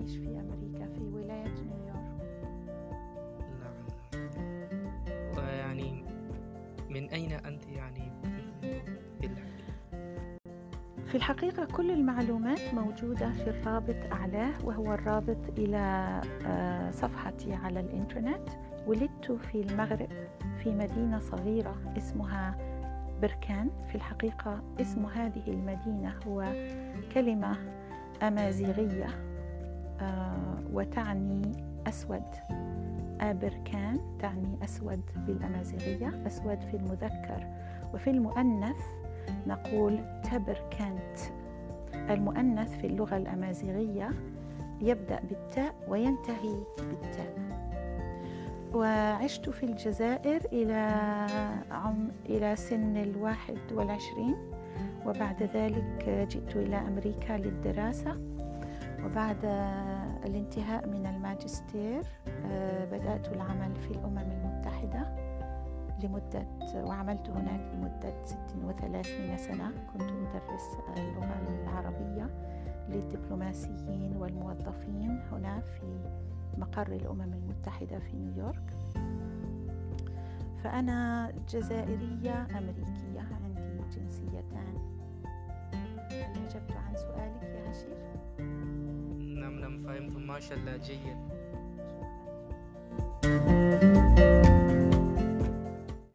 أعيش في أمريكا في ولاية نيويورك. نعم. ويعني من أين أنت يعني في الحقيقة كل المعلومات موجودة في الرابط أعلاه وهو الرابط إلى آه، صفحتي على الإنترنت. ولدت في المغرب في مدينة صغيرة اسمها بركان. في الحقيقة اسم هذه المدينة هو كلمة أمازيغية. وتعني أسود. أبركان تعني أسود بالأمازيغية أسود في المذكر. وفي المؤنث نقول تبركنت. المؤنث في اللغة الأمازيغية يبدأ بالتاء وينتهي بالتاء. وعشت في الجزائر إلى عم إلى سن الواحد والعشرين. وبعد ذلك جئت إلى أمريكا للدراسة. وبعد الانتهاء من الماجستير آه، بدأت العمل في الأمم المتحدة لمدة وعملت هناك لمدة 36 سنة. كنت أدرس اللغة العربية للدبلوماسيين والموظفين هنا في مقر الأمم المتحدة في نيويورك. فأنا جزائرية أمريكية. فهمت ما شاء الله جيد.